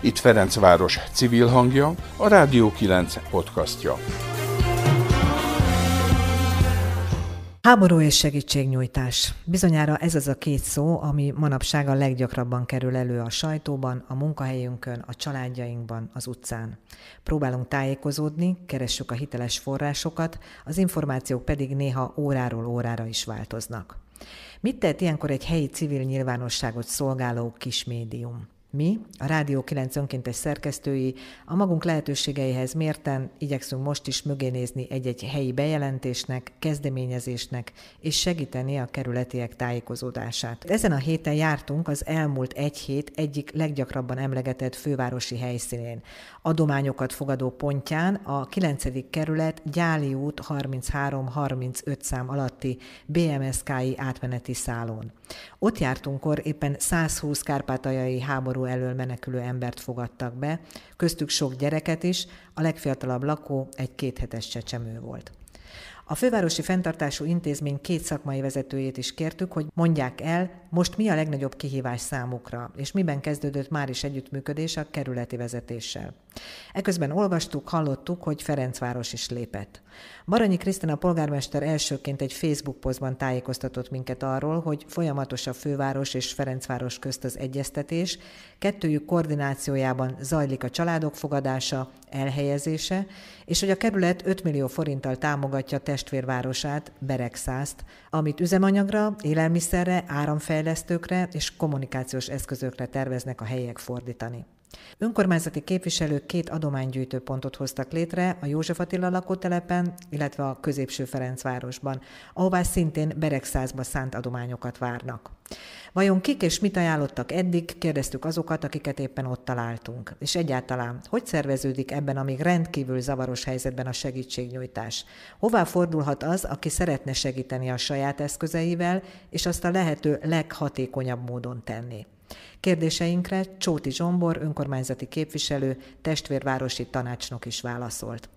Itt Ferencváros civil hangja, a Rádió 9 podcastja. Háború és segítségnyújtás. Bizonyára ez az a két szó, ami manapság a leggyakrabban kerül elő a sajtóban, a munkahelyünkön, a családjainkban, az utcán. Próbálunk tájékozódni, keressük a hiteles forrásokat, az információk pedig néha óráról órára is változnak. Mit tehet ilyenkor egy helyi civil nyilvánosságot szolgáló kis médium? Mi, a Rádió 9 önkéntes szerkesztői, a magunk lehetőségeihez mérten igyekszünk most is mögé nézni egy-egy helyi bejelentésnek, kezdeményezésnek, és segíteni a kerületiek tájékozódását. Ezen a héten jártunk az elmúlt egy hét egyik leggyakrabban emlegetett fővárosi helyszínén. Adományokat fogadó pontján a 9. kerület Gyáli út 33-35 szám alatti BMSK-i átmeneti szálon. Ott jártunkkor éppen 120 kárpátaljai háború elől menekülő embert fogadtak be, köztük sok gyereket is, a legfiatalabb lakó egy kéthetes csecsemő volt. A fővárosi fenntartású intézmény két szakmai vezetőjét is kértük, hogy mondják el, most mi a legnagyobb kihívás számukra, és miben kezdődött már is együttműködés a kerületi vezetéssel. Eközben olvastuk, hallottuk, hogy Ferencváros is lépett. Baranyi Krisztina polgármester elsőként egy Facebook posztban tájékoztatott minket arról, hogy folyamatos a főváros és Ferencváros közt az egyeztetés, kettőjük koordinációjában zajlik a családok fogadása, elhelyezése, és hogy a kerület 5 millió forinttal támogatja testvérvárosát, Beregszászt, amit üzemanyagra, élelmiszerre, áramfejlesztőkre és kommunikációs eszközökre terveznek a helyiek fordítani. Önkormányzati képviselők két adománygyűjtő pontot hoztak létre a József Attila lakótelepen, illetve a középső Ferencvárosban, ahová szintén Beregszázba szánt adományokat várnak. Vajon kik és mit ajánlottak eddig, kérdeztük azokat, akiket éppen ott találtunk. És egyáltalán, hogy szerveződik ebben a még rendkívül zavaros helyzetben a segítségnyújtás? Hová fordulhat az, aki szeretne segíteni a saját eszközeivel, és azt a lehető leghatékonyabb módon tenni? Kérdéseinkre Csóti Zsombor, önkormányzati képviselő, testvérvárosi tanácsnok is válaszolt.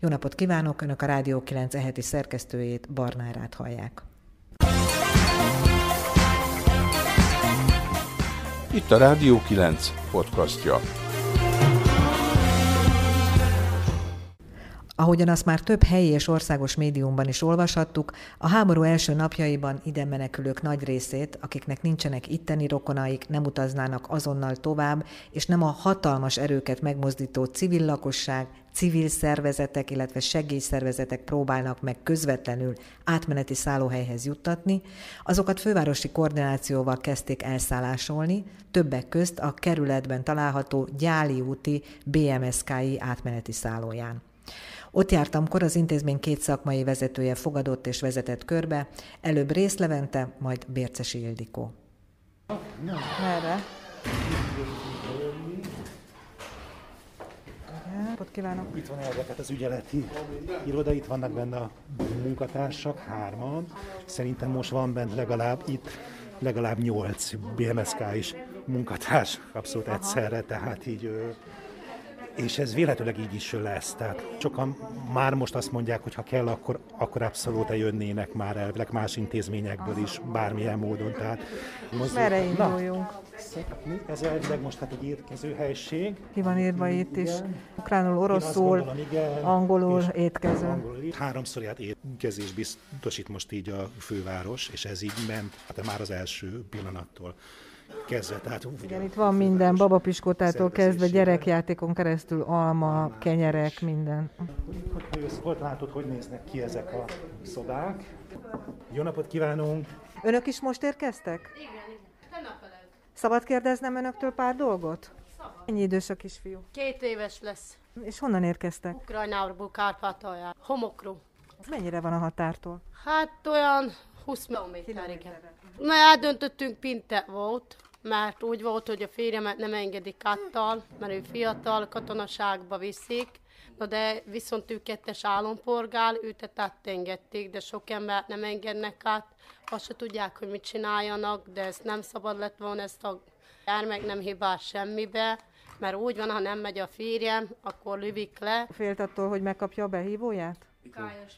Jó napot kívánok! Önök a Rádió 9 eheti szerkesztőjét, Barnárát hallják. Itt a Rádió 9 podcastja. Ahogyan azt már több helyi és országos médiumban is olvashattuk, a háború első napjaiban ide menekülők nagy részét, akiknek nincsenek itteni rokonaik, nem utaznának azonnal tovább, és nem a hatalmas erőket megmozdító civil lakosság, civil szervezetek, illetve segélyszervezetek próbálnak meg közvetlenül átmeneti szállóhelyhez juttatni, azokat fővárosi koordinációval kezdték elszállásolni, többek közt a kerületben található Gyáli úti BMSK-i átmeneti szállóján. Ott jártam kor az intézmény két szakmai vezetője fogadott és vezetett körbe, előbb Rész Levente, majd Bércesi Ildikó. Merre? Napot kívánok! Itt van elveket az ügyeleti iroda, itt vannak benne a munkatársak, hárman. Szerintem most van bent legalább itt legalább nyolc BMSK is munkatárs abszolút egyszerre, tehát így és ez véletlenül így is lesz. Tehát sokan már most azt mondják, hogy ha kell, akkor, akkor abszolút jönnének már elvileg más intézményekből is, bármilyen módon. Tehát most Merre induljunk? Mi? Ez elvileg most hát egy érkező helység. Ki van írva itt is? Ukránul, oroszul, gondolom, igen, angolul, étkező. Angolul. Háromszor járt étkezés biztosít most így a főváros, és ez így ment hát már az első pillanattól kezdve. Tehát, Igen, itt van minden, babapiskótától kezdve gyerekjátékon keresztül, alma, kenyerek, minden. Hogy jössz, hogy látod, hogy néznek ki ezek a szobák? Jó napot kívánunk! Önök is most érkeztek? Igen, igen. Szabad kérdeznem önöktől pár dolgot? Szabad. Ennyi idős a kisfiú? Két éves lesz. És honnan érkeztek? Ukrajnából, Kárpátalján, homokról. Mennyire van a határtól? Hát olyan 20 kilométerig. Mert eldöntöttünk, Pinte volt, mert úgy volt, hogy a férjemet nem engedik kattal, mert ő fiatal, katonaságba viszik, Na de viszont ő kettes állampolgár, őt átengedték, de sok embert nem engednek át, azt se tudják, hogy mit csináljanak, de ez nem szabad lett volna, ezt a gyermek nem hibás semmibe, mert úgy van, ha nem megy a férjem, akkor lövik le. Félt attól, hogy megkapja a behívóját?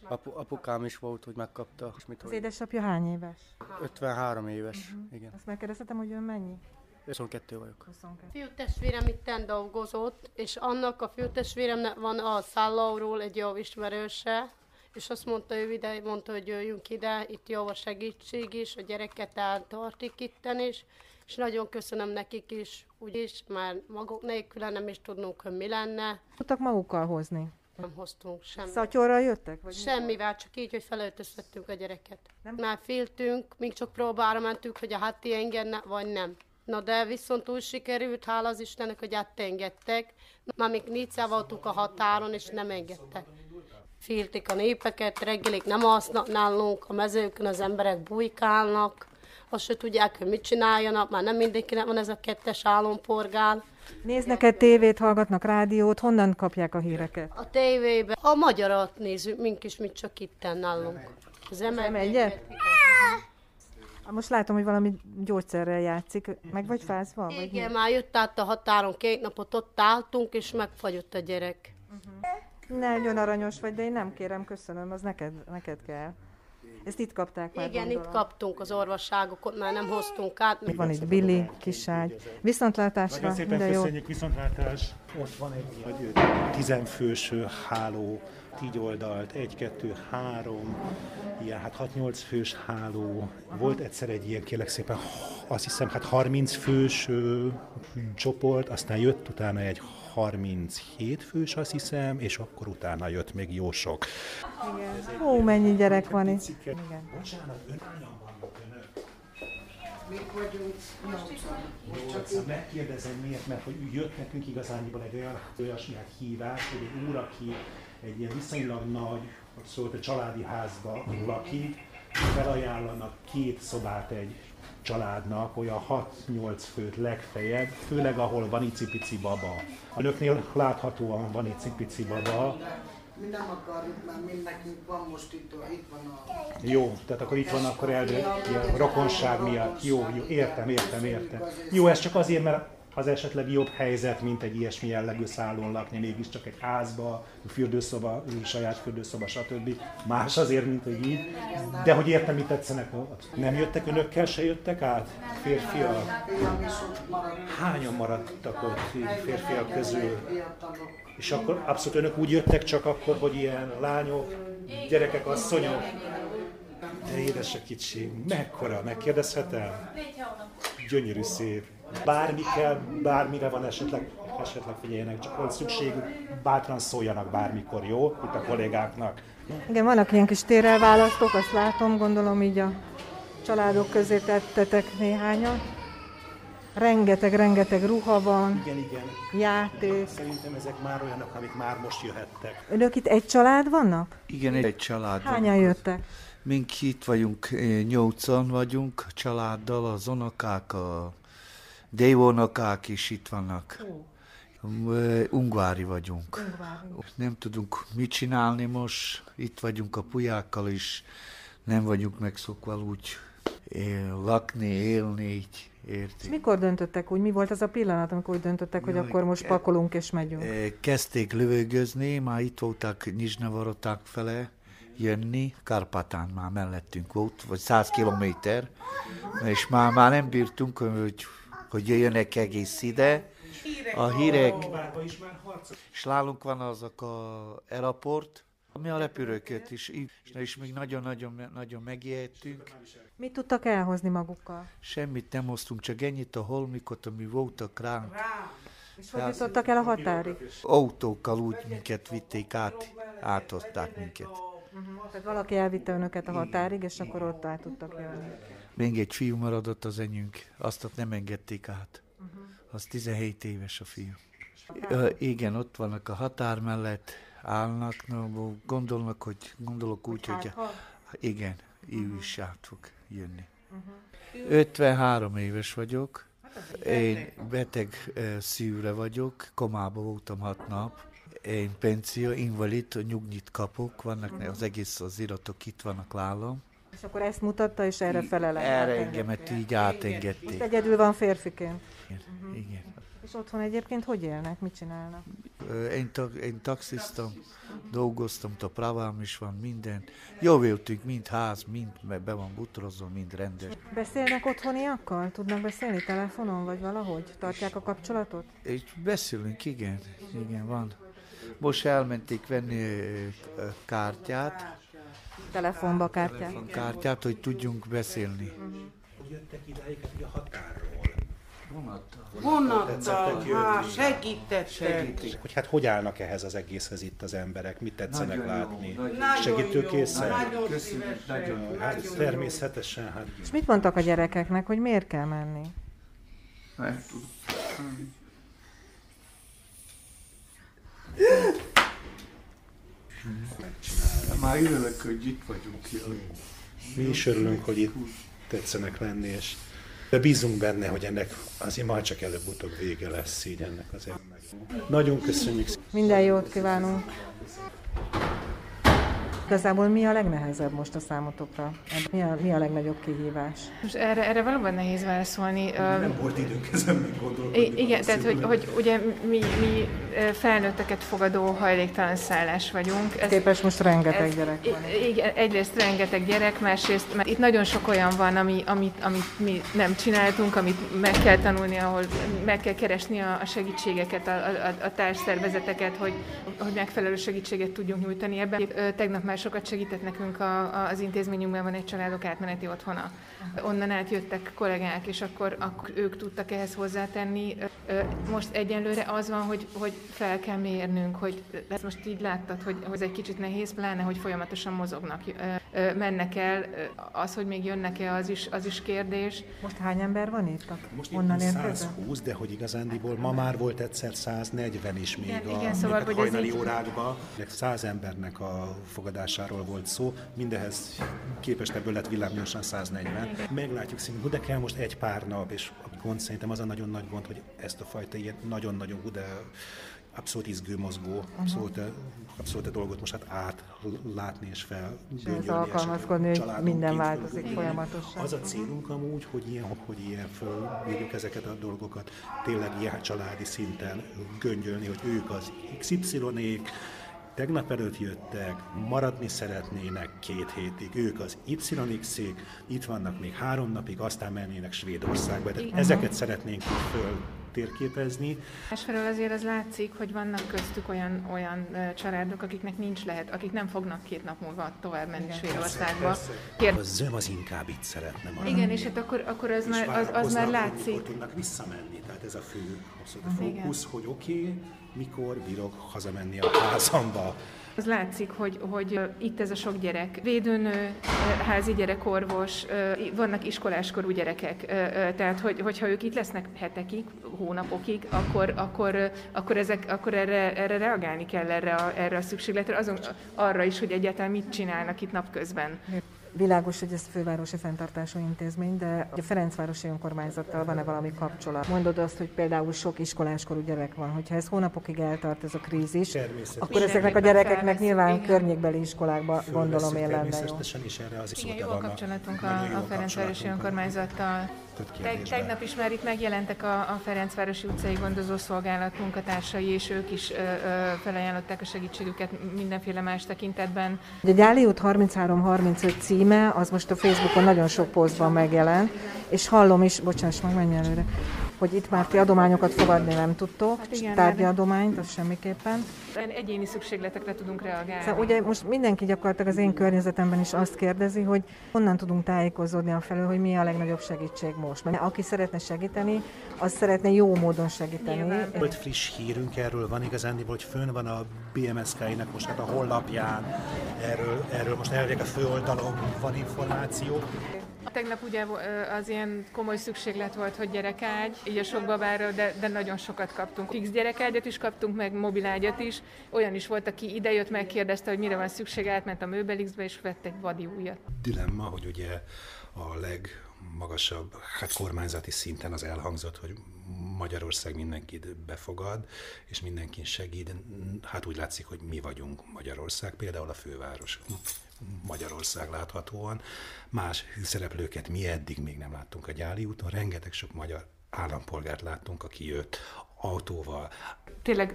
Apu, apukám is volt, hogy megkapta. Mit, Az édesapja hány éves? 53 éves, uh-huh. igen. Azt megkérdezhetem, hogy ön mennyi? 22 vagyok. 22. Fiútestvérem itten dolgozott, és annak a fiútestvéremnek van a szállóról egy jó ismerőse, és azt mondta, ő ide, mondta, hogy jöjjünk ide, itt jó a segítség is, a gyereket eltartik itten is, és nagyon köszönöm nekik is, úgyis, mert maguk nélkül nem is tudnunk, hogy mi lenne. Tudtak magukkal hozni? Nem hoztunk semmit. Szatyorral jöttek? Vagy mi? Semmivel, csak így, hogy felöltöztettünk a gyereket. Nem? Már féltünk, még csak próbára mentünk, hogy a hati engedne, vagy nem. Na de viszont úgy sikerült, hála az Istennek, hogy átengedtek. Már még négyszer voltunk a határon, és nem engedtek. Féltik a népeket, reggelig nem alsznak nálunk, a mezőkön az emberek bujkálnak, azt se tudják, hogy mit csináljanak, már nem mindenkinek van ez a kettes álompolgár. Néznek-e tévét, hallgatnak rádiót, honnan kapják a híreket? A tévében a magyarat nézzük, mink is, mit csak itten nálunk. Az M1-et? M1-et. Ah, Most látom, hogy valami gyógyszerrel játszik. Meg vagy fázva? Vagy mi? Igen, már jött át a határon, két napot ott álltunk, és megfagyott a gyerek. Nagyon aranyos vagy, de én nem kérem, köszönöm, az neked, neked kell. Ezt itt kapták már, Igen, gondolom. itt kaptunk az orvosságokot, már nem hoztunk át. Még van itt Billy, kiságy. Viszontlátásra, Nagyon szépen minden jót. köszönjük, viszontlátás. Ott van egy nagy tizenfős háló, így oldalt, egy, kettő, három, ilyen, hát 6-8 fős háló. Volt egyszer egy ilyen, kérlek szépen, azt hiszem, hát 30 fős ö, csoport, aztán jött utána egy 37 fős, azt hiszem, és akkor utána jött még jó sok. Ó, mennyi gyerek van itt. Igen. Csak megkérdezem miért, mert hogy jött nekünk igazániból egy olyan olyasmi hát hívás, hogy egy úr, aki egy ilyen viszonylag nagy, hogy szólt a családi házba lakik, felajánlanak két szobát egy családnak, olyan 6-8 főt legfeljebb, főleg ahol van icipici baba. A nőknél láthatóan van icipici baba, Mi nem akarjuk, mert mind nekünk van most itt, itt van a... Jó, tehát akkor itt van akkor eldő, a rokonság miatt. Jó, jó, értem, értem, értem. Jó, ez csak azért, mert az esetleg jobb helyzet, mint egy ilyesmi jellegű szállón lakni, mégiscsak egy házba, fürdőszoba, saját fürdőszoba, stb. Más azért, mint hogy így. De hogy értem, mit tetszenek. Nem jöttek önökkel, se jöttek át? Férfiak? Hányan maradtak ott férfiak közül? És akkor abszolút önök úgy jöttek csak akkor, hogy ilyen lányok, gyerekek, asszonyok. De édes a kicsi, mekkora, megkérdezhetem? Gyönyörű szép. Bármi kell, bármire van esetleg, esetleg figyeljenek, csak van szükségük, bátran szóljanak bármikor, jó? Itt a kollégáknak. Igen, vannak ilyen kis térelválasztók, azt látom, gondolom így a családok közé tettetek néhányat. Rengeteg, rengeteg ruha van, Igen, igen. játék. Szerintem ezek már olyanok, amik már most jöhettek. Önök itt egy család vannak? Igen, egy család. Hányan jöttek? Mink itt vagyunk, nyolcan vagyunk családdal, az unokák, a dévonokák is itt vannak. Eh, Ungvári vagyunk. Nem tudunk mit csinálni most, itt vagyunk a pulyákkal is, nem vagyunk megszokva úgy eh, lakni, élni így, És érti? mikor döntöttek úgy? Mi volt az a pillanat, amikor úgy döntöttek, hogy Jaj, akkor most e- pakolunk és megyünk? Eh, Kezdték lövögözni, már itt voltak Nizsnevaroták fele jönni, Karpatán már mellettünk volt, vagy 100 kilométer, és már, már nem bírtunk, hogy, hogy jöjjönek egész ide. A hírek, is már és nálunk van azok a aeroport, mi a repülőket is, és, és még nagyon-nagyon nagyon megijedtünk. Mit tudtak elhozni magukkal? Semmit nem hoztunk, csak ennyit a holmikot, ami voltak ránk. És hogy jutottak el a határig? Autókkal úgy minket vitték át, átozták minket. Tehát valaki elvitte önöket a határig, és akkor ott át tudtak jönni. Még egy fiú maradott az enyünk, azt ott nem engedték át. Az 17 éves a fiú. Ö, igen, ott vannak a határ mellett, állnak, no, gondolnak, hogy gondolok úgy, hogy igen, ő is át fog jönni. 53 éves vagyok, én beteg ö, szívre vagyok, komába voltam hat nap, én penzió, invalid, nyugnyit kapok, vannak az egész az iratok itt vannak nálam. És akkor ezt mutatta, és erre felele. Erre engemet így Most átengedték. egyedül van férfiként. Igen. Igen. És otthon egyébként hogy élnek, mit csinálnak? Én, ta, én taxiztam, dolgoztam, a pravám is van, minden. Jó éltünk, mind ház, mind be van butorozva, mind rendes. Beszélnek otthoniakkal? Tudnak beszélni telefonon, vagy valahogy? Tartják a kapcsolatot? És beszélünk, igen, igen, van. Most elmenték venni kártyát, Telefonba kártyát, hogy tudjunk beszélni. Jöttek idáig hogy a határról. Vonattal, hát segítettek. Hogy hát hogy állnak ehhez az egészhez itt az emberek, mit tetszenek Nagyon jó, látni? nagyon Nagyon Segítőkészen? jó, Nagyon Köszönjük, nagyon Hát természetesen, hát És mit mondtak a gyerekeknek, hogy miért kell menni? Már örülök, hogy itt vagyunk. mi is örülünk, hogy itt tetszenek lenni, és de bízunk benne, hogy ennek azért majd csak előbb-utóbb vége lesz így ennek az ennek. Nagyon köszönjük Minden jót kívánunk! Igazából mi a legnehezebb most a számotokra? Mi a, mi a legnagyobb kihívás? Most erre, erre valóban nehéz válaszolni. Nem volt időnk ezen még gondolkodni. Igen, tehát hogy, hogy ugye mi, mi felnőtteket fogadó hajléktalan szállás vagyunk. Ez, Képes most rengeteg ez- gyerek van. Igen, egyrészt rengeteg gyerek, másrészt mert itt nagyon sok olyan van, ami, amit, amit mi nem csináltunk, amit meg kell tanulni, ahol meg kell keresni a, a segítségeket, a, a, a társszervezeteket, hogy, hogy megfelelő segítséget tudjunk nyújtani ebben. Tegnap már sokat segített nekünk a, a, az intézményünkben van egy családok átmeneti otthona. Onnan átjöttek kollégák, és akkor, akkor ők tudtak ehhez hozzátenni. Most egyenlőre az van, hogy, hogy fel kell mérnünk, hogy ezt most így láttad, hogy, hogy ez egy kicsit nehéz, pláne, hogy folyamatosan mozognak, mennek el. Az, hogy még jönnek-e, az is, az is kérdés. Most hány ember van itt? Most Onnan itt érkezett? 120, de hogy igazándiból ma már volt egyszer 140 is még Igen, a igen, szóval, még hogy a ez hajnali órákban. 100 embernek a fogadásáról volt szó, mindehez képest ebből lett villámgyorsan 140. Meglátjuk szintén, de kell most egy pár nap, és a gond szerintem az a nagyon nagy gond, hogy ezt a fajta ilyen nagyon-nagyon de abszolút izgő mozgó, abszolút, abszolút a dolgot most hát átlátni és felgöngyölni. alkalmazkodni, esetleg hogy minden változik folyamatosan. Az a célunk amúgy, hogy ilyen, hogy ilyen fölvívjuk ezeket a dolgokat, tényleg ilyen családi szinten göngyölni, hogy ők az XY-ék, tegnap előtt jöttek, maradni szeretnének két hétig, ők az YX-ék, itt vannak még három napig, aztán mennének Svédországba, de ezeket szeretnénk föl térképezni. Másfelől azért az látszik, hogy vannak köztük olyan, olyan családok, akiknek nincs lehet, akik nem fognak két nap múlva tovább menni Svédországba. Kér... A zöm az inkább itt szeretne maradni. Igen, és hát akkor, akkor az, és már, az, az már hogy látszik. Mikor tudnak visszamenni, tehát ez a fő abszolút a Igen. fókusz, hogy oké, okay, mikor bírok hazamenni a házamba. Az látszik, hogy, hogy itt ez a sok gyerek. Védőnő, házi gyerekorvos, vannak iskoláskorú gyerekek, tehát hogy, hogyha ők itt lesznek hetekig, hónapokig, akkor, akkor, akkor, ezek, akkor erre, erre reagálni kell erre a, erre a szükségletre, azon, arra is, hogy egyáltalán mit csinálnak itt napközben. Világos, hogy ez fővárosi fenntartású intézmény, de a Ferencvárosi önkormányzattal van-e valami kapcsolat? Mondod azt, hogy például sok iskoláskorú gyerek van, hogyha ez hónapokig eltart ez a krízis, akkor ezeknek a gyerekeknek nyilván igen. környékbeli iskolákba gondolom Fölvesszük én lenne jó. is erre az Igen, jó a kapcsolatunk a, a Ferencvárosi kapcsolatunk önkormányzattal. Tehát Teg, kérdésben. tegnap is már itt megjelentek a, a Ferencvárosi utcai gondozó szolgálat munkatársai, és ők is ö, ö, felajánlották a segítségüket mindenféle más tekintetben. A Gyáli út 33-35 címe, az most a Facebookon nagyon sok posztban megjelent, és hallom is, bocsáss meg, menj előre, hogy itt már ti adományokat fogadni nem tudtok, Hát igen, tárgyi adományt, az semmiképpen. Ilyen Egyéni szükségletekre tudunk reagálni. Szóval ugye most mindenki gyakorlatilag az én környezetemben is azt kérdezi, hogy honnan tudunk tájékozódni a felől, hogy mi a legnagyobb segítség most. Mert aki szeretne segíteni, az szeretne jó módon segíteni. Nyilván. Volt friss hírünk erről, van igazán, hogy fönn van a BMSK-nek most hát a honlapján, erről, erről most elvileg a főoldalon van információ. Tegnap ugye az ilyen komoly szükséglet volt, hogy gyerekágy, így a sok babára, de, de nagyon sokat kaptunk. Fix gyerekágyat is kaptunk, meg mobilágyat is. Olyan is volt, aki idejött, megkérdezte, hogy mire van szükség, átment a Möbelixbe, és vett egy vadi újat. Dilemma, hogy ugye a legmagasabb hát kormányzati szinten az elhangzott, hogy Magyarország mindenkit befogad, és mindenkin segít. Hát úgy látszik, hogy mi vagyunk Magyarország, például a főváros. Magyarország láthatóan. Más szereplőket mi eddig még nem láttunk a Gyáli úton, rengeteg sok magyar állampolgárt láttunk, aki jött autóval. Tényleg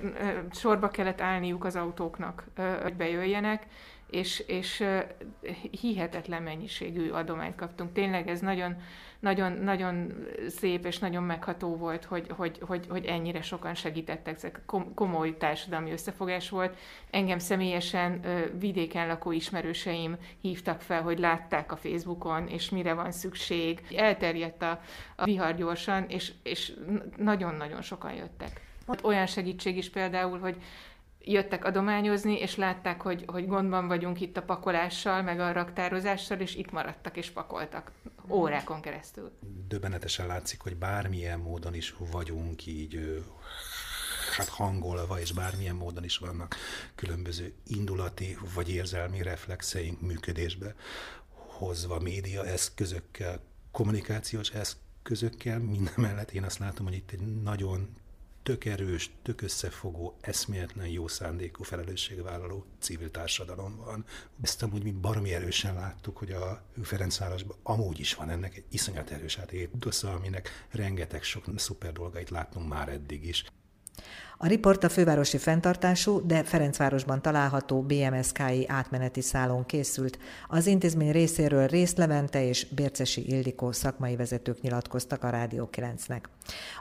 sorba kellett állniuk az autóknak, hogy bejöjjenek, és, és hihetetlen mennyiségű adományt kaptunk. Tényleg ez nagyon, nagyon, nagyon szép és nagyon megható volt, hogy, hogy, hogy, hogy ennyire sokan segítettek. Ez komoly társadalmi összefogás volt. Engem személyesen vidéken lakó ismerőseim hívtak fel, hogy látták a Facebookon, és mire van szükség. Elterjedt a, a vihar gyorsan, és, és nagyon-nagyon sokan jöttek. Olyan segítség is például, hogy jöttek adományozni, és látták, hogy, hogy gondban vagyunk itt a pakolással, meg a raktározással, és itt maradtak és pakoltak órákon keresztül. Döbbenetesen látszik, hogy bármilyen módon is vagyunk így hát hangolva, és bármilyen módon is vannak különböző indulati vagy érzelmi reflexeink működésbe hozva média eszközökkel, kommunikációs eszközökkel, minden mellett én azt látom, hogy itt egy nagyon tök erős, tök összefogó, eszméletlen jó szándékú, felelősségvállaló civil társadalom van. Ezt amúgy mi baromi erősen láttuk, hogy a Ferencvárosban amúgy is van ennek egy iszonyat erős átépítősza, aminek rengeteg sok szuper dolgait láttunk már eddig is. A riport a fővárosi fenntartású, de Ferencvárosban található BMSK-i átmeneti szálon készült. Az intézmény részéről Rész és Bércesi Ildikó szakmai vezetők nyilatkoztak a Rádió 9-nek.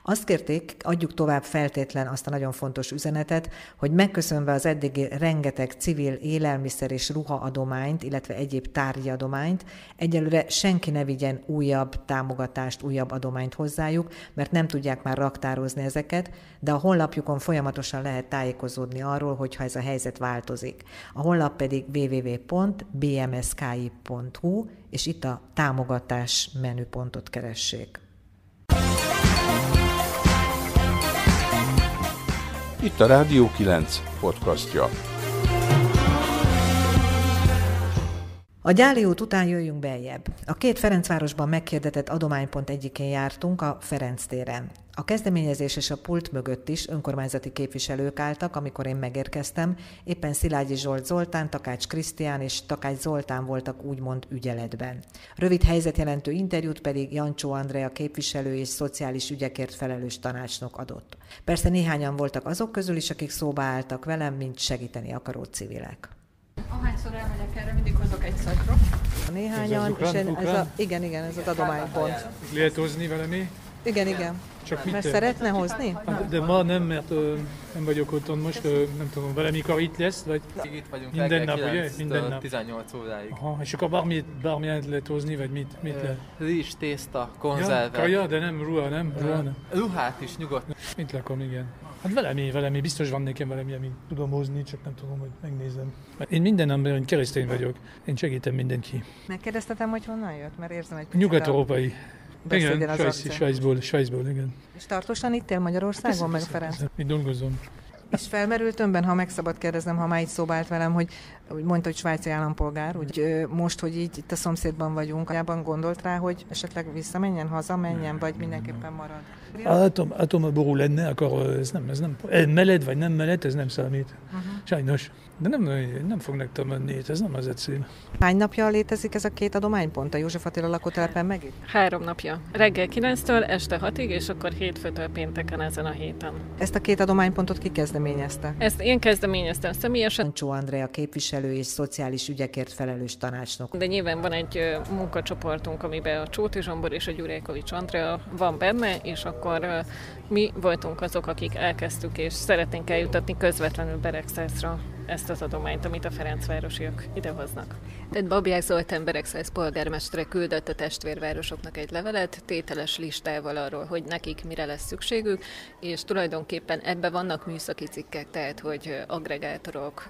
Azt kérték, adjuk tovább feltétlen azt a nagyon fontos üzenetet, hogy megköszönve az eddigi rengeteg civil élelmiszer és ruha adományt, illetve egyéb tárgyi adományt, egyelőre senki ne vigyen újabb támogatást, újabb adományt hozzájuk, mert nem tudják már raktározni ezeket, de a honlapjukon folyamatosan lehet tájékozódni arról, hogyha ez a helyzet változik. A honlap pedig www.bmski.hu, és itt a támogatás menüpontot keressék. Itt a Rádió 9 podcastja. A Gyáli út után jöjjünk beljebb. A két Ferencvárosban megkérdetett adománypont egyikén jártunk, a Ferenc téren. A kezdeményezés és a pult mögött is önkormányzati képviselők álltak, amikor én megérkeztem. Éppen Szilágyi Zsolt Zoltán, Takács Krisztián és Takács Zoltán voltak úgymond ügyeletben. Rövid helyzetjelentő interjút pedig Jancsó Andrea képviselő és szociális ügyekért felelős tanácsnok adott. Persze néhányan voltak azok közül is, akik szóba álltak velem, mint segíteni akaró civilek. Ahányszor elmegyek erre, mindig hozok egy szatyrot. Néhányan, és én, ez a, igen, igen, ez az adománypont. Lehet hozni valami? Igen, igen. Csak Mert szeretne hozni? De ma nem, mert ö, nem vagyok otthon most, ö, nem tudom, valamikor itt lesz, vagy itt vagyunk minden nap, ugye? Minden nap. 18 óráig. Aha, és akkor bármit, bármilyen lehet hozni, vagy mit, mit lehet? Rizs, tészta, Ja, konzerve. kaja, de nem ruha, nem? Ruha, nem. Ruhát is nyugodt. Mit lakom, igen. Hát valami, valami, biztos van nekem valami, amit tudom hozni, csak nem tudom, hogy megnézem. Mert Én minden ember, keresztény vagyok. Én segítem mindenki. Megkérdeztetem, hogy honnan jött, mert érzem egy Nyugat-európai. Igen. Svájcból, Svájcból, igen. És tartósan itt él Magyarországon, meg Ferenc? Itt dolgozom. És felmerült önben, ha meg szabad kérdeznem, ha már így szóba állt velem, hogy úgy mondta, hogy svájci állampolgár, úgy most, hogy így itt a szomszédban vagyunk, ajában gondolt rá, hogy esetleg visszamenjen, hazamenjen, vagy mindenképpen marad? Atom, atomború lenne, akkor ez nem, ez nem, meleg vagy nem meleg, ez nem számít. Sajnos. De nem, nem fognak tömönni, ez nem az egyszerű. Hány napja létezik ez a két adománypont a József Attila lakótelepen meg itt? Három napja. Reggel 9-től este 6-ig, és akkor hétfőtől pénteken ezen a héten. Ezt a két adománypontot ki kezdeményezte? Ezt én kezdeményeztem személyesen, Sancsó Andrea képviselő és szociális ügyekért felelős tanácsnok. de nyilván van egy munkacsoportunk, amiben a Csóti Zsombor és a Gyurékovics Andrea van benne, és akkor mi voltunk azok, akik elkezdtük, és szeretnénk eljutatni közvetlenül Beregszászra ezt az adományt, amit a Ferencvárosiak idehoznak. Tehát Babják Zoltán Beregszász polgármestere küldött a testvérvárosoknak egy levelet, tételes listával arról, hogy nekik mire lesz szükségük, és tulajdonképpen ebbe vannak műszaki cikkek, tehát hogy agregátorok,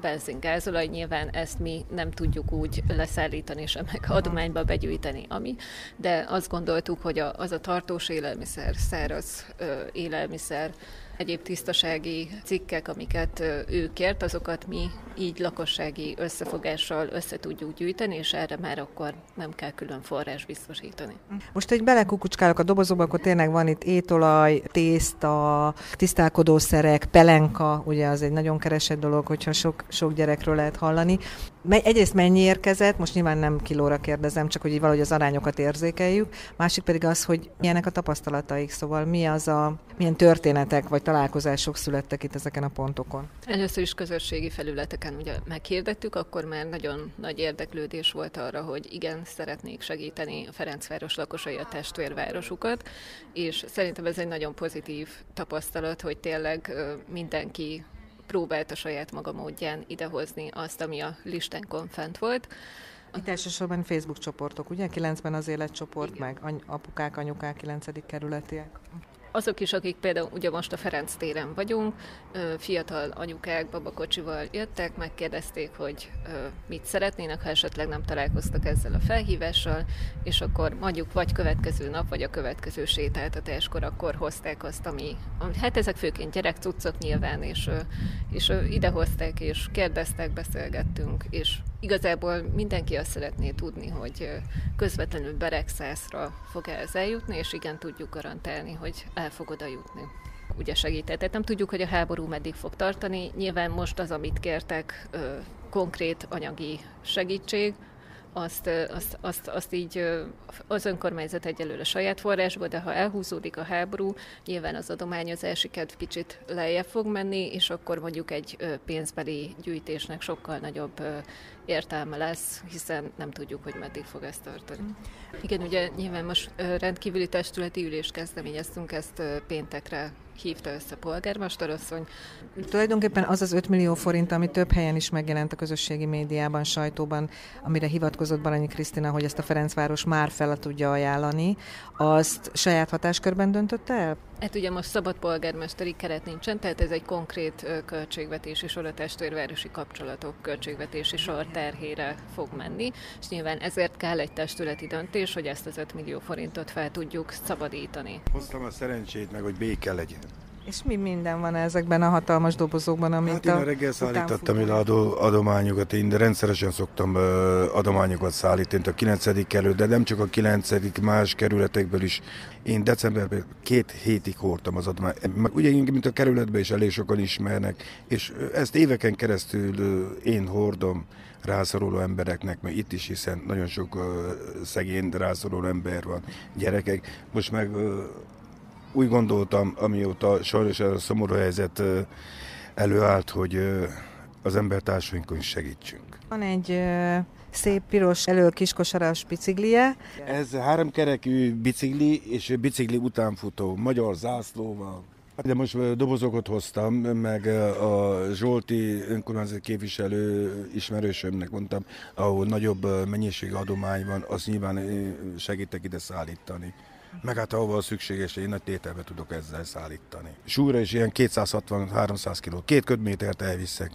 benzin, gázolaj, nyilván ezt mi nem tudjuk úgy leszállítani sem, meg adományba begyűjteni, ami, de azt gondoltuk, hogy az a tartós élelmiszer, száraz élelmiszer, egyéb tisztasági cikkek, amiket ő kért, azokat mi így lakossági összefogással össze tudjuk gyűjteni, és erre már akkor nem kell külön forrás biztosítani. Most egy belekukucskálok a dobozokba, akkor tényleg van itt étolaj, tészta, tisztálkodószerek, pelenka, ugye az egy nagyon keresett dolog, hogyha sok, sok gyerekről lehet hallani. Egyrészt mennyi érkezett, most nyilván nem kilóra kérdezem, csak hogy valahogy az arányokat érzékeljük, másik pedig az, hogy milyenek a tapasztalataik, szóval mi az a, milyen történetek vagy találkozások születtek itt ezeken a pontokon. Először is közösségi felületeken ugye meghirdettük, akkor már nagyon nagy érdeklődés volt arra, hogy igen, szeretnék segíteni a Ferencváros lakosai a testvérvárosukat, és szerintem ez egy nagyon pozitív tapasztalat, hogy tényleg mindenki próbálta saját maga módján idehozni azt, ami a listánkon fent volt. Itt elsősorban Facebook csoportok, ugye? Kilencben az életcsoport, Igen. meg apukák, anyukák, kilencedik kerületiek azok is, akik például ugye most a Ferenc téren vagyunk, fiatal anyukák babakocsival jöttek, megkérdezték, hogy mit szeretnének, ha esetleg nem találkoztak ezzel a felhívással, és akkor mondjuk vagy következő nap, vagy a következő sétáltatáskor akkor hozták azt, ami, hát ezek főként gyerekcuccok nyilván, és, és idehozták, és kérdeztek, beszélgettünk, és igazából mindenki azt szeretné tudni, hogy közvetlenül Beregszászra fog -e ez eljutni, és igen, tudjuk garantálni, hogy el fog oda jutni ugye segített. Tehát nem tudjuk, hogy a háború meddig fog tartani. Nyilván most az, amit kértek, konkrét anyagi segítség, azt, azt, azt, azt így az önkormányzat egyelőre saját forrásból, de ha elhúzódik a háború, nyilván az adományozási kedv kicsit lejjebb fog menni, és akkor mondjuk egy pénzbeli gyűjtésnek sokkal nagyobb értelme lesz, hiszen nem tudjuk, hogy meddig fog ez tartani. Igen, ugye nyilván most rendkívüli testületi ülést kezdeményeztünk, ezt péntekre hívta össze polgármesterasszony. Tulajdonképpen az az 5 millió forint, ami több helyen is megjelent a közösségi médiában, sajtóban, amire hivatkozott Balanyi Krisztina, hogy ezt a Ferencváros már fel tudja ajánlani, azt saját hatáskörben döntötte el? Hát ugye most szabad polgármesteri keret nincsen, tehát ez egy konkrét költségvetési sor a testvérvárosi kapcsolatok költségvetési sor terhére fog menni, és nyilván ezért kell egy testületi döntés, hogy ezt az 5 millió forintot fel tudjuk szabadítani. Hoztam a szerencsét meg, hogy béke legyen. És mi minden van ezekben a hatalmas dobozokban, amit hát én a reggel szállítottam ide adó, adományokat, én rendszeresen szoktam uh, adományokat szállítani a 9. kerület, de nem csak a 9. más kerületekből is. Én decemberben két hétig hordtam az adományt. Ugye mint a kerületben is elég sokan ismernek, és ezt éveken keresztül én hordom rászoruló embereknek, mert itt is, hiszen nagyon sok uh, szegény rászoruló ember van, gyerekek. Most meg uh, úgy gondoltam, amióta sajnos ez a szomorú helyzet előállt, hogy az embertársainkon is segítsünk. Van egy szép piros elő kiskosaras biciklije. Ez háromkerekű bicikli, és bicikli utánfutó, magyar zászlóval. De most dobozokat hoztam, meg a Zsolti önkormányzati képviselő ismerősömnek mondtam, ahol nagyobb mennyiség adomány van, azt nyilván segítek ide szállítani meg hát ahova szükséges, én nagy tételbe tudok ezzel szállítani. Súlyra is ilyen 260-300 kg, két ködmétert elviszek.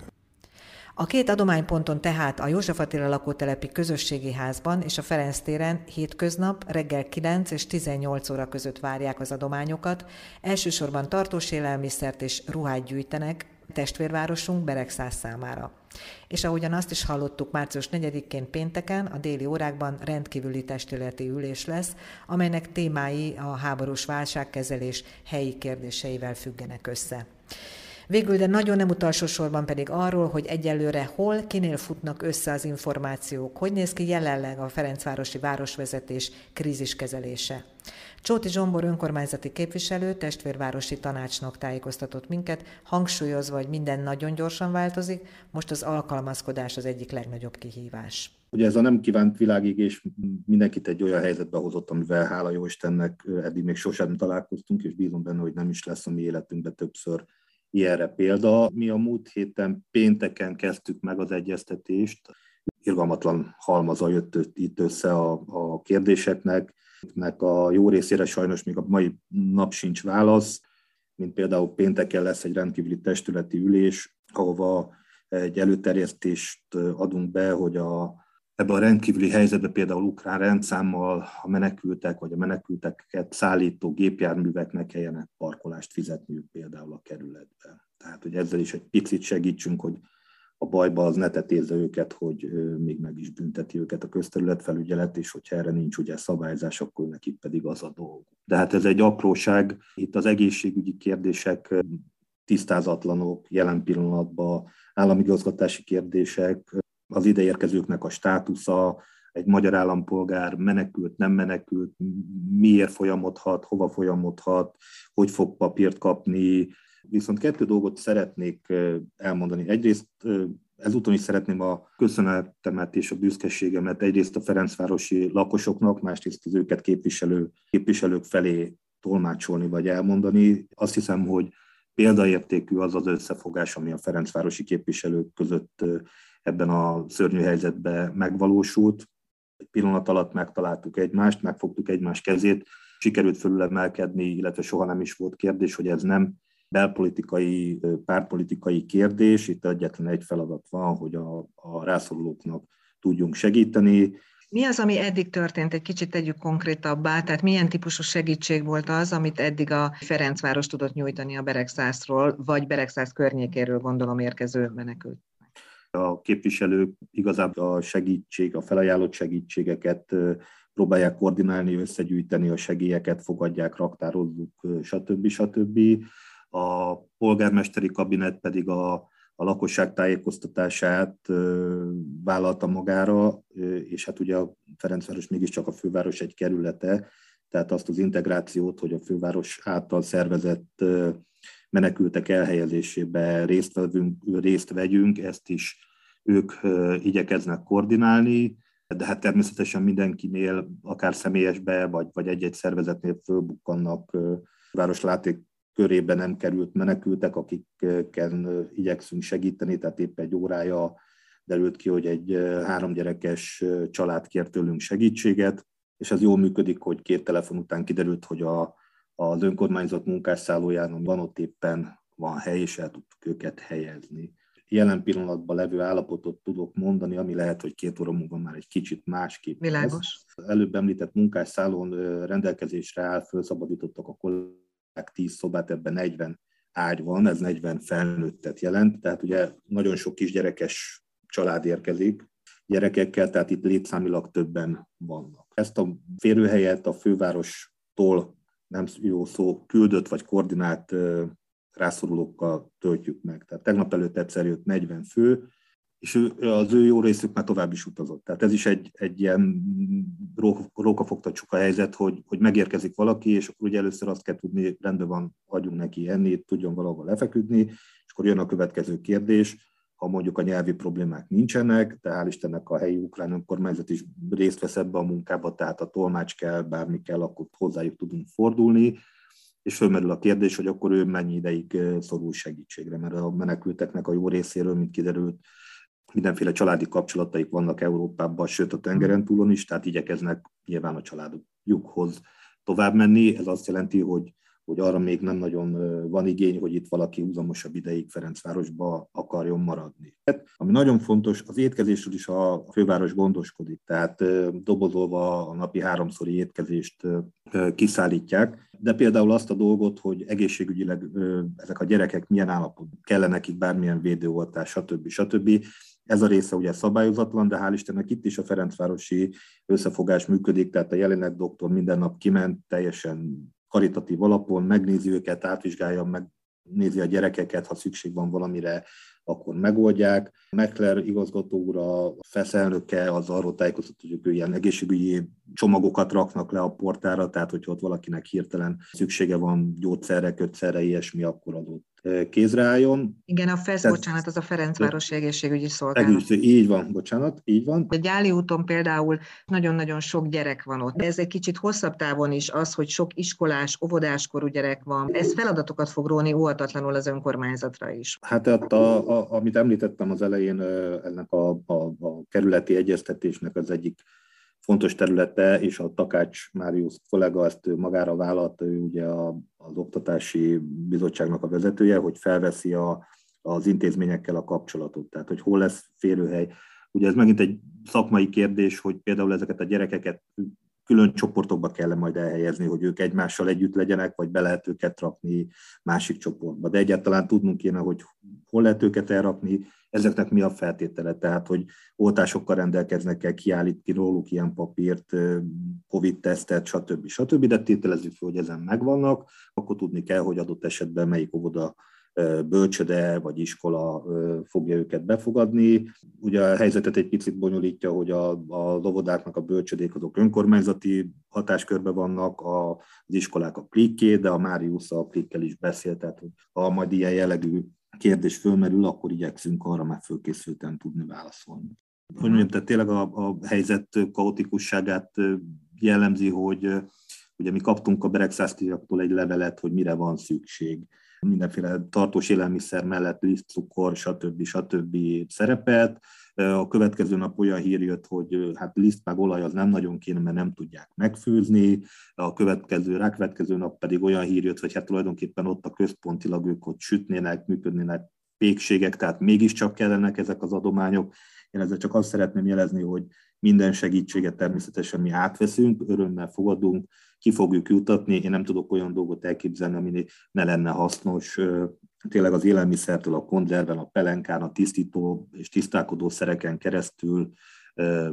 A két adományponton tehát a József Attila lakótelepi közösségi házban és a Ferenc téren hétköznap reggel 9 és 18 óra között várják az adományokat. Elsősorban tartós élelmiszert és ruhát gyűjtenek testvérvárosunk Beregszáz számára. És ahogyan azt is hallottuk, március 4-én pénteken a déli órákban rendkívüli testületi ülés lesz, amelynek témái a háborús válságkezelés helyi kérdéseivel függenek össze. Végül, de nagyon nem utolsó sorban pedig arról, hogy egyelőre hol, kinél futnak össze az információk, hogy néz ki jelenleg a Ferencvárosi városvezetés kríziskezelése. Csóti Zsombor önkormányzati képviselő, testvérvárosi tanácsnok tájékoztatott minket, hangsúlyozva, hogy minden nagyon gyorsan változik, most az alkalmazkodás az egyik legnagyobb kihívás. Ugye ez a nem kívánt világig, mindenkit egy olyan helyzetbe hozott, amivel hála jó Istennek eddig még sosem találkoztunk, és bízom benne, hogy nem is lesz a mi életünkben többször ilyenre példa. Mi a múlt héten pénteken kezdtük meg az egyeztetést, irgalmatlan halmaza jött itt össze a, a kérdéseknek, nek a jó részére sajnos még a mai nap sincs válasz, mint például pénteken lesz egy rendkívüli testületi ülés, ahova egy előterjesztést adunk be, hogy a ebbe a rendkívüli helyzetbe például ukrán rendszámmal a menekültek vagy a menekülteket szállító gépjárműveknek kelljenek parkolást fizetniük például a kerületben. Tehát, hogy ezzel is egy picit segítsünk, hogy a bajba az ne tetézze őket, hogy még meg is bünteti őket a közterületfelügyelet, és hogyha erre nincs ugye szabályzás, akkor nekik pedig az a dolg. De hát ez egy apróság, itt az egészségügyi kérdések tisztázatlanok jelen pillanatban, állami igazgatási kérdések, az ideérkezőknek a státusza, egy magyar állampolgár menekült, nem menekült, miért folyamodhat, hova folyamodhat, hogy fog papírt kapni. Viszont kettő dolgot szeretnék elmondani. Egyrészt ezúton is szeretném a köszönetemet és a büszkeségemet egyrészt a Ferencvárosi lakosoknak, másrészt az őket képviselő, képviselők felé tolmácsolni vagy elmondani. Azt hiszem, hogy példaértékű az az összefogás, ami a Ferencvárosi képviselők között ebben a szörnyű helyzetben megvalósult. Egy pillanat alatt megtaláltuk egymást, megfogtuk egymás kezét, sikerült fölülemelkedni, illetve soha nem is volt kérdés, hogy ez nem belpolitikai, pártpolitikai kérdés. Itt egyetlen egy feladat van, hogy a, a rászorulóknak tudjunk segíteni. Mi az, ami eddig történt? Egy kicsit tegyük konkrétabbá, tehát milyen típusú segítség volt az, amit eddig a Ferencváros tudott nyújtani a Beregszászról, vagy Beregszász környékéről gondolom érkező menekült? A képviselők igazából a segítség, a felajánlott segítségeket próbálják koordinálni, összegyűjteni a segélyeket, fogadják, raktározzuk, stb. stb. A polgármesteri kabinet pedig a, a lakosság tájékoztatását vállalta magára, és hát ugye a Ferencváros mégiscsak a főváros egy kerülete, tehát azt az integrációt, hogy a főváros által szervezett menekültek elhelyezésébe részt, vegyünk, részt vegyünk, ezt is ők igyekeznek koordinálni, de hát természetesen mindenkinél, akár személyesbe, vagy, vagy egy-egy szervezetnél fölbukkannak városláték körében nem került menekültek, akikkel igyekszünk segíteni, tehát épp egy órája derült ki, hogy egy három gyerekes család kért tőlünk segítséget, és ez jól működik, hogy két telefon után kiderült, hogy a, az önkormányzat munkásszállóján van ott éppen van hely, és el tudtuk őket helyezni. Jelen pillanatban levő állapotot tudok mondani, ami lehet, hogy két óra múlva már egy kicsit másképp. Világos. Az előbb említett munkásszállón rendelkezésre áll, felszabadítottak a kollégák 10 szobát, ebben 40 ágy van, ez 40 felnőttet jelent, tehát ugye nagyon sok kisgyerekes család érkezik, gyerekekkel, tehát itt létszámilag többen vannak. Ezt a férőhelyet a fővárostól nem jó szó, küldött vagy koordinált rászorulókkal töltjük meg. Tehát tegnap előtt egyszer jött 40 fő, és ő, az ő jó részük már tovább is utazott. Tehát ez is egy, egy ilyen rókafogta csuka helyzet, hogy, hogy megérkezik valaki, és akkor ugye először azt kell tudni, rendben van, adjunk neki enni, tudjon valahol lefeküdni, és akkor jön a következő kérdés, ha mondjuk a nyelvi problémák nincsenek, de hál' Istennek a helyi ukrán önkormányzat is részt vesz ebbe a munkába, tehát a tolmács kell, bármi kell, akkor hozzájuk tudunk fordulni, és fölmerül a kérdés, hogy akkor ő mennyi ideig szorul segítségre, mert a menekülteknek a jó részéről, mint kiderült, mindenféle családi kapcsolataik vannak Európában, sőt a tengeren túlon is, tehát igyekeznek nyilván a családjukhoz tovább menni. Ez azt jelenti, hogy hogy arra még nem nagyon van igény, hogy itt valaki húzamosabb ideig Ferencvárosba akarjon maradni. Hát, ami nagyon fontos, az étkezésről is a főváros gondoskodik, tehát dobozolva a napi háromszori étkezést kiszállítják, de például azt a dolgot, hogy egészségügyileg ezek a gyerekek milyen állapot, kellene nekik bármilyen védőoltás, stb. stb. Ez a része ugye szabályozatlan, de hál' Istennek itt is a Ferencvárosi összefogás működik, tehát a jelenek doktor minden nap kiment, teljesen karitatív alapon, megnézi őket, átvizsgálja, megnézi a gyerekeket, ha szükség van valamire, akkor megoldják. Meckler igazgató úr, a feszelnöke az arról tájékoztatott, hogy ők ilyen egészségügyi csomagokat raknak le a portára, tehát hogyha ott valakinek hirtelen szüksége van gyógyszerre, kötszerre, ilyesmi, akkor adott kézre álljon. Igen, a FESZ, Tehát, bocsánat, az a Ferencvárosi Egészségügyi Szolgálat. Egészség, így van, bocsánat, így van. A Gyáli úton például nagyon-nagyon sok gyerek van ott. Ez egy kicsit hosszabb távon is az, hogy sok iskolás, óvodáskorú gyerek van. Ez feladatokat fog róni óhatatlanul az önkormányzatra is. Hát a, a, a, amit említettem az elején, ennek a, a, a kerületi egyeztetésnek az egyik fontos területe, és a Takács Máriusz kollega ezt magára vállalta, ő ugye az Oktatási Bizottságnak a vezetője, hogy felveszi a, az intézményekkel a kapcsolatot, tehát hogy hol lesz férőhely. Ugye ez megint egy szakmai kérdés, hogy például ezeket a gyerekeket külön csoportokba kell majd elhelyezni, hogy ők egymással együtt legyenek, vagy be lehet őket rakni másik csoportba. De egyáltalán tudnunk kéne, hogy hol lehet őket elrakni, ezeknek mi a feltétele, tehát hogy oltásokkal rendelkeznek el, kiállít ki róluk ilyen papírt, Covid-tesztet, stb. stb. De tételezzük fel, hogy ezen megvannak, akkor tudni kell, hogy adott esetben melyik óvoda bölcsöde vagy iskola fogja őket befogadni. Ugye a helyzetet egy picit bonyolítja, hogy a, a lovodáknak a bölcsödék azok önkormányzati hatáskörbe vannak, a, az iskolák a klikké, de a Máriusz a klikkel is beszélt, tehát ha majd ilyen jellegű kérdés fölmerül, akkor igyekszünk arra már fölkészülten tudni válaszolni. Hogy mondjam, tehát tényleg a, a helyzet kaotikusságát jellemzi, hogy ugye mi kaptunk a Beregszásztiaktól egy levelet, hogy mire van szükség mindenféle tartós élelmiszer mellett liszt, cukor, stb. stb. szerepelt. A következő nap olyan hír jött, hogy hát liszt meg olaj az nem nagyon kéne, mert nem tudják megfőzni. A következő, rákövetkező nap pedig olyan hír jött, hogy hát tulajdonképpen ott a központilag ők ott sütnének, működnének pékségek, tehát mégiscsak kellenek ezek az adományok. Én ezzel csak azt szeretném jelezni, hogy minden segítséget természetesen mi átveszünk, örömmel fogadunk, ki fogjuk jutatni. Én nem tudok olyan dolgot elképzelni, ami ne lenne hasznos tényleg az élelmiszertől, a konzerven, a pelenkán, a tisztító és tisztálkodó szereken keresztül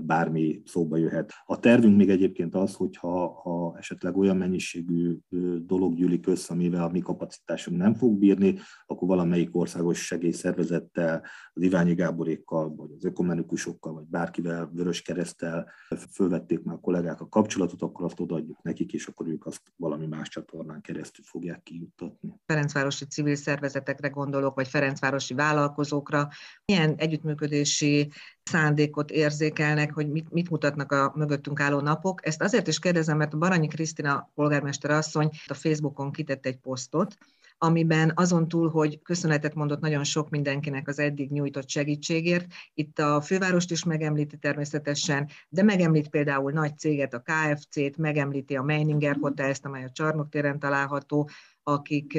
bármi szóba jöhet. A tervünk még egyébként az, hogyha ha esetleg olyan mennyiségű dolog gyűlik össze, amivel a mi kapacitásunk nem fog bírni, akkor valamelyik országos segélyszervezettel, az Iványi Gáborékkal, vagy az ökomenikusokkal, vagy bárkivel, Vörös Keresztel fölvették már a kollégák a kapcsolatot, akkor azt odaadjuk nekik, és akkor ők azt valami más csatornán keresztül fogják kijuttatni. Ferencvárosi civil szervezetekre gondolok, vagy Ferencvárosi vállalkozókra. Milyen együttműködési szándékot érzékelnek, hogy mit, mit mutatnak a mögöttünk álló napok. Ezt azért is kérdezem, mert a Baranyi Krisztina polgármester asszony a Facebookon kitett egy posztot, amiben azon túl, hogy köszönetet mondott nagyon sok mindenkinek az eddig nyújtott segítségért, itt a fővárost is megemlíti természetesen, de megemlít például nagy céget, a KFC-t, megemlíti a Meininger Hotels-t, amely a Csarnok téren található, akik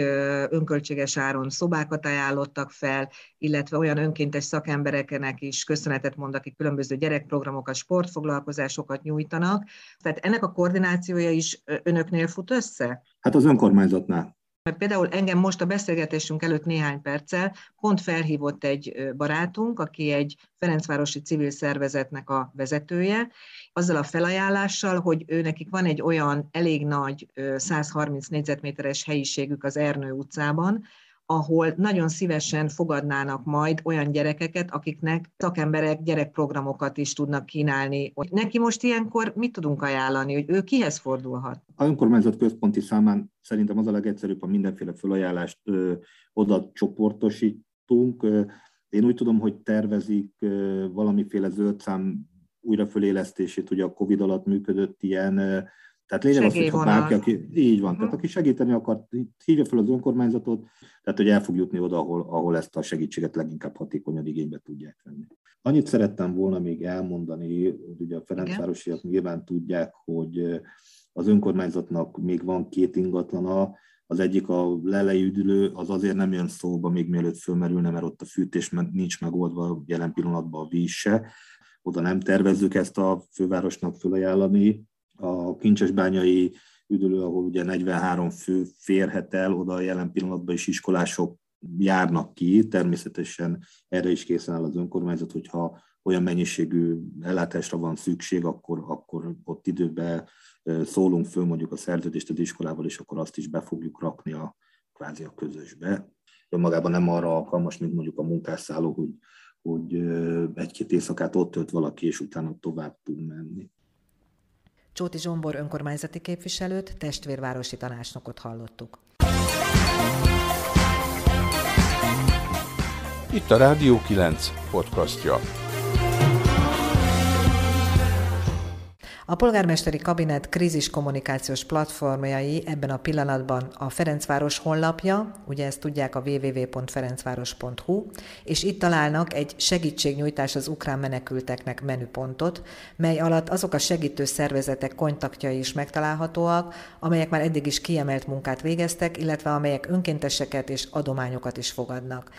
önköltséges áron szobákat ajánlottak fel, illetve olyan önkéntes szakembereknek is köszönetet mond, akik különböző gyerekprogramokat, sportfoglalkozásokat nyújtanak. Tehát ennek a koordinációja is önöknél fut össze? Hát az önkormányzatnál. Mert például engem most a beszélgetésünk előtt néhány perccel pont felhívott egy barátunk, aki egy Ferencvárosi civil szervezetnek a vezetője, azzal a felajánlással, hogy ő nekik van egy olyan elég nagy 130 négyzetméteres helyiségük az Ernő utcában, ahol nagyon szívesen fogadnának majd olyan gyerekeket, akiknek szakemberek gyerekprogramokat is tudnak kínálni. Neki most ilyenkor mit tudunk ajánlani, hogy ő kihez fordulhat? A önkormányzat központi számán szerintem az a legegyszerűbb, ha mindenféle felajánlást ö, oda csoportosítunk. Én úgy tudom, hogy tervezik ö, valamiféle zöldszám újrafölélesztését, ugye a Covid alatt működött ilyen tehát lényeg az, hogy ha bárki, aki, így van, tehát aki segíteni akar, hívja fel az önkormányzatot, tehát hogy el fog jutni oda, ahol, ahol ezt a segítséget leginkább hatékonyan igénybe tudják venni. Annyit szerettem volna még elmondani, hogy ugye a Ferencvárosiak nyilván tudják, hogy az önkormányzatnak még van két ingatlana, az egyik a lelei üdülő, az azért nem jön szóba, még mielőtt fölmerülne, mert ott a fűtés nincs megoldva jelen pillanatban a víz se. Oda nem tervezzük ezt a fővárosnak fölajánlani, a kincsesbányai üdülő, ahol ugye 43 fő férhet el, oda jelen pillanatban is iskolások járnak ki, természetesen erre is készen áll az önkormányzat, hogyha olyan mennyiségű ellátásra van szükség, akkor, akkor ott időben szólunk föl mondjuk a szerződést az iskolával, és akkor azt is be fogjuk rakni a kvázi a közösbe. Önmagában nem arra alkalmas, mint mondjuk a munkásszálló, hogy, hogy egy-két éjszakát ott tölt valaki, és utána tovább tud menni. Csóti Zsombor önkormányzati képviselőt, testvérvárosi tanácsnokot hallottuk. Itt a Rádió 9 podcastja. A polgármesteri kabinet krízis kommunikációs platformjai ebben a pillanatban a Ferencváros honlapja, ugye ezt tudják a www.ferencváros.hu, és itt találnak egy segítségnyújtás az ukrán menekülteknek menüpontot, mely alatt azok a segítő szervezetek kontaktjai is megtalálhatóak, amelyek már eddig is kiemelt munkát végeztek, illetve amelyek önkénteseket és adományokat is fogadnak.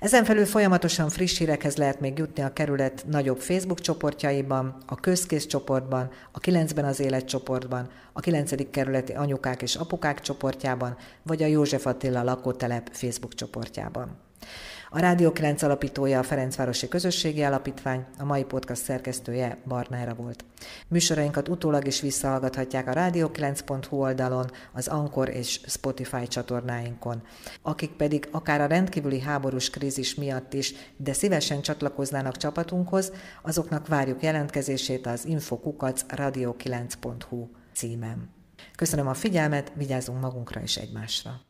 Ezen felül folyamatosan friss hírekhez lehet még jutni a kerület nagyobb Facebook csoportjaiban, a közkész csoportban, a 9-ben az életcsoportban, a 9. kerületi anyukák és apukák csoportjában, vagy a József Attila lakótelep Facebook csoportjában. A Rádió 9 alapítója a Ferencvárosi Közösségi Alapítvány, a mai podcast szerkesztője Barnára volt. Műsorainkat utólag is visszahallgathatják a rádió9.hu oldalon, az Ankor és Spotify csatornáinkon. Akik pedig akár a rendkívüli háborús krízis miatt is, de szívesen csatlakoznának csapatunkhoz, azoknak várjuk jelentkezését az infokukac radio9.hu címen. Köszönöm a figyelmet, vigyázzunk magunkra és egymásra.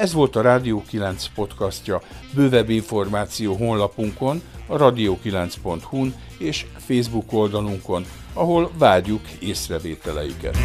Ez volt a Rádió 9 podcastja. Bővebb információ honlapunkon, a radio9.hu-n és Facebook oldalunkon, ahol várjuk észrevételeiket.